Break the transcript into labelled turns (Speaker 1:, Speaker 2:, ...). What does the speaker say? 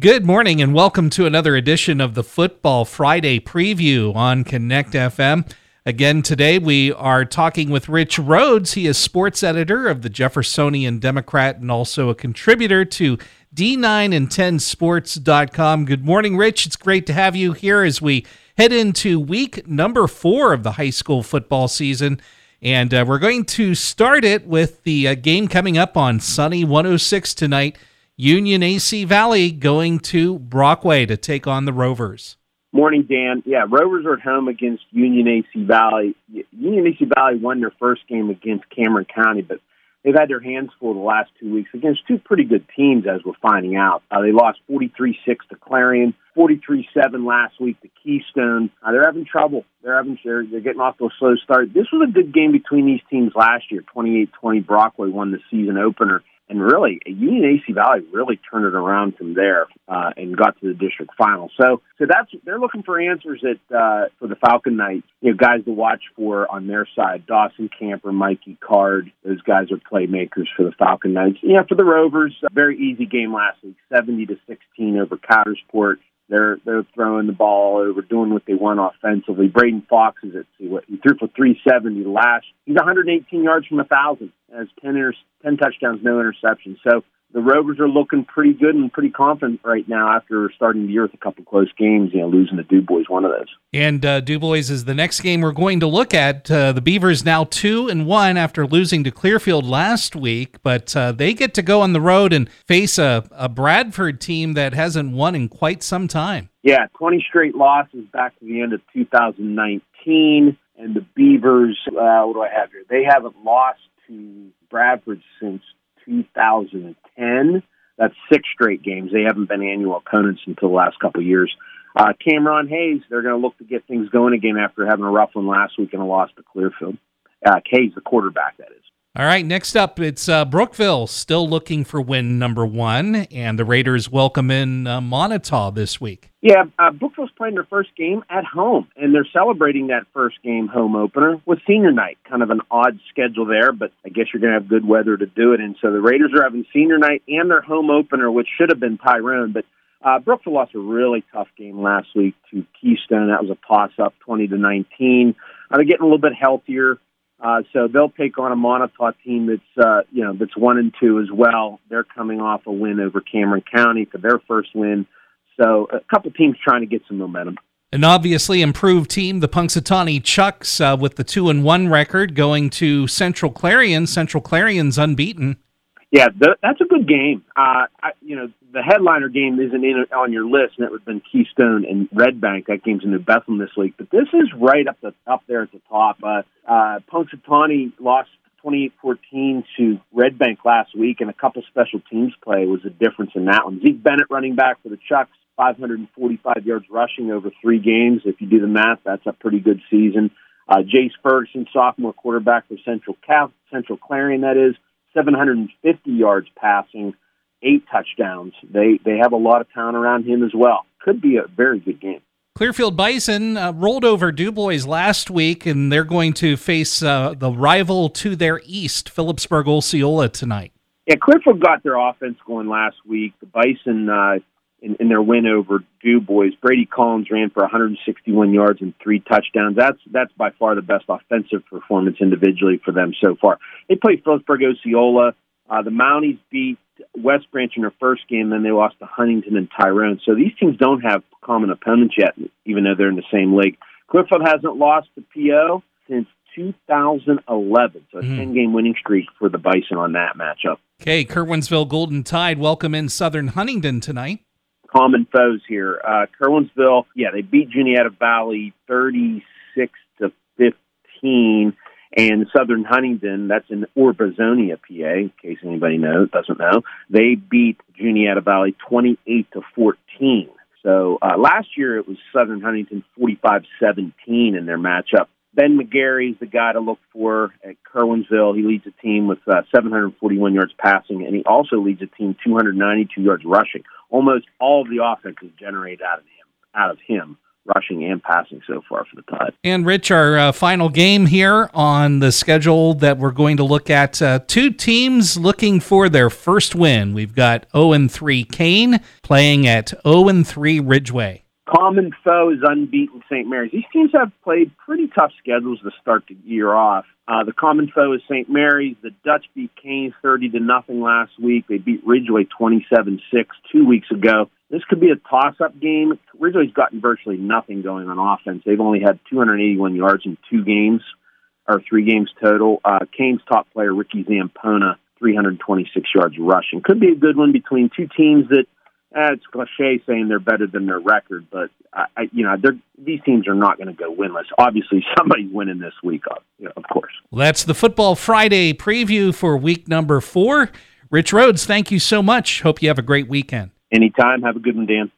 Speaker 1: Good morning and welcome to another edition of the Football Friday preview on Connect FM. Again, today we are talking with Rich Rhodes. He is sports editor of the Jeffersonian Democrat and also a contributor to D9 and 10sports.com. Good morning, Rich. It's great to have you here as we head into week number four of the high school football season. And uh, we're going to start it with the uh, game coming up on Sunny 106 tonight. Union AC Valley going to Brockway to take on the Rovers.
Speaker 2: Morning, Dan. Yeah, Rovers are at home against Union AC Valley. Union AC Valley won their first game against Cameron County, but they've had their hands full the last two weeks against two pretty good teams, as we're finding out. Uh, they lost 43 6 to Clarion, 43 7 last week to Keystone. Uh, they're having trouble. They're having they're, they're getting off to a slow start. This was a good game between these teams last year. 28 20 Brockway won the season opener and really Union AC Valley really turned it around from there uh, and got to the district final. So, so that's they're looking for answers at uh, for the Falcon Knights. You know, guys to watch for on their side: Dawson Camper, Mikey Card. Those guys are playmakers for the Falcon Knights. Yeah, for the Rovers, very easy game last week, seventy to sixteen over Coudersport. They're they're throwing the ball over, doing what they want offensively. Braden Fox is at see what he threw for 370 last. He's 118 yards from a thousand, has 10 inter, 10 touchdowns, no interceptions. So the Rovers are looking pretty good and pretty confident right now after starting the year with a couple close games. You know, losing to Dubois, is one of those.
Speaker 1: And uh, Dubois is the next game we're going to look at. Uh, the Beavers now two and one after losing to Clearfield last week, but uh, they get to go on the road and face a, a Bradford team that hasn't won in quite some time.
Speaker 2: Yeah, 20 straight losses back to the end of 2019. And the Beavers, uh, what do I have here? They haven't lost to Bradford since 2010. That's six straight games. They haven't been annual opponents until the last couple of years. Uh, Cameron Hayes, they're going to look to get things going again after having a rough one last week and a loss to Clearfield. Uh, Hayes, the quarterback, that is.
Speaker 1: All right, next up, it's uh, Brookville still looking for win number one, and the Raiders welcome in uh, Moniteau this week.
Speaker 2: Yeah, uh, Brookville's playing their first game at home, and they're celebrating that first game home opener with senior night. Kind of an odd schedule there, but I guess you're going to have good weather to do it. And so the Raiders are having senior night and their home opener, which should have been Tyrone, but uh, Brookville lost a really tough game last week to Keystone. That was a toss up, twenty to nineteen. Uh, they're getting a little bit healthier. Uh, so they'll take on a Moniteau team that's uh, you know that's one and two as well. They're coming off a win over Cameron County for their first win. So a couple teams trying to get some momentum.
Speaker 1: An obviously improved team, the Punxsutawney Chucks, uh, with the two and one record, going to Central Clarion. Central Clarion's unbeaten.
Speaker 2: Yeah, th- that's a good game. Uh, I, you know, the headliner game isn't in, on your list, and it would have been Keystone and Red Bank. That game's in New Bethlehem this week, but this is right up the up there at the top. Uh, uh, Punxsutawney lost 28-14 to Red Bank last week, and a couple special teams play was a difference in that one. Zeke Bennett, running back for the Chucks, 545 yards rushing over three games. If you do the math, that's a pretty good season. Uh, Jace Ferguson, sophomore quarterback for Central Cal, Central Clarion, that is 750 yards passing, eight touchdowns. They they have a lot of talent around him as well. Could be a very good game.
Speaker 1: Clearfield Bison uh, rolled over Dubois last week, and they're going to face uh, the rival to their east, Philipsburg Osceola, tonight.
Speaker 2: Yeah, Clearfield got their offense going last week. The Bison, uh, in, in their win over Dubois, Brady Collins ran for 161 yards and three touchdowns. That's that's by far the best offensive performance individually for them so far. They played Philipsburg Osceola. Uh, the Mounties beat West Branch in their first game, then they lost to Huntingdon and Tyrone. So these teams don't have common opponents yet, even though they're in the same league. Clearfield hasn't lost to PO since 2011, so a mm. 10 game winning streak for the Bison on that matchup.
Speaker 1: Okay, Curwensville Golden Tide welcome in Southern Huntingdon tonight.
Speaker 2: Common foes here. Uh, Curwensville, yeah, they beat Juniata Valley 36 to 15 and Southern Huntingdon, that's in Orbisonia, PA, in case anybody knows, doesn't know. They beat Juniata Valley 28 to 14. So uh, last year it was Southern Huntingdon 45-17 in their matchup. Ben McGarry is the guy to look for at Curwensville. He leads a team with uh, 741 yards passing, and he also leads a team 292 yards rushing. Almost all of the offense is generated out of him. Out of him rushing and passing so far for the Tide.
Speaker 1: And Rich, our uh, final game here on the schedule that we're going to look at uh, two teams looking for their first win. We've got 0 3 Kane playing at 0 3 Ridgway.
Speaker 2: Common foe is unbeaten St. Mary's. These teams have played pretty tough schedules to start the year off. Uh, the common foe is St. Mary's. The Dutch beat Kane 30 to nothing last week. They beat Ridgway 27 6 two weeks ago. This could be a toss-up game. Ridgway's gotten virtually nothing going on offense. They've only had 281 yards in two games, or three games total. Uh, Kane's top player, Ricky Zampona, 326 yards rushing. Could be a good one between two teams that eh, it's cliche saying they're better than their record, but I, I you know these teams are not going to go winless. Obviously, somebody's winning this week, uh, you know, of course.
Speaker 1: Well, that's the Football Friday preview for week number four. Rich Rhodes, thank you so much. Hope you have a great weekend.
Speaker 2: Anytime. Have a good one, Dan.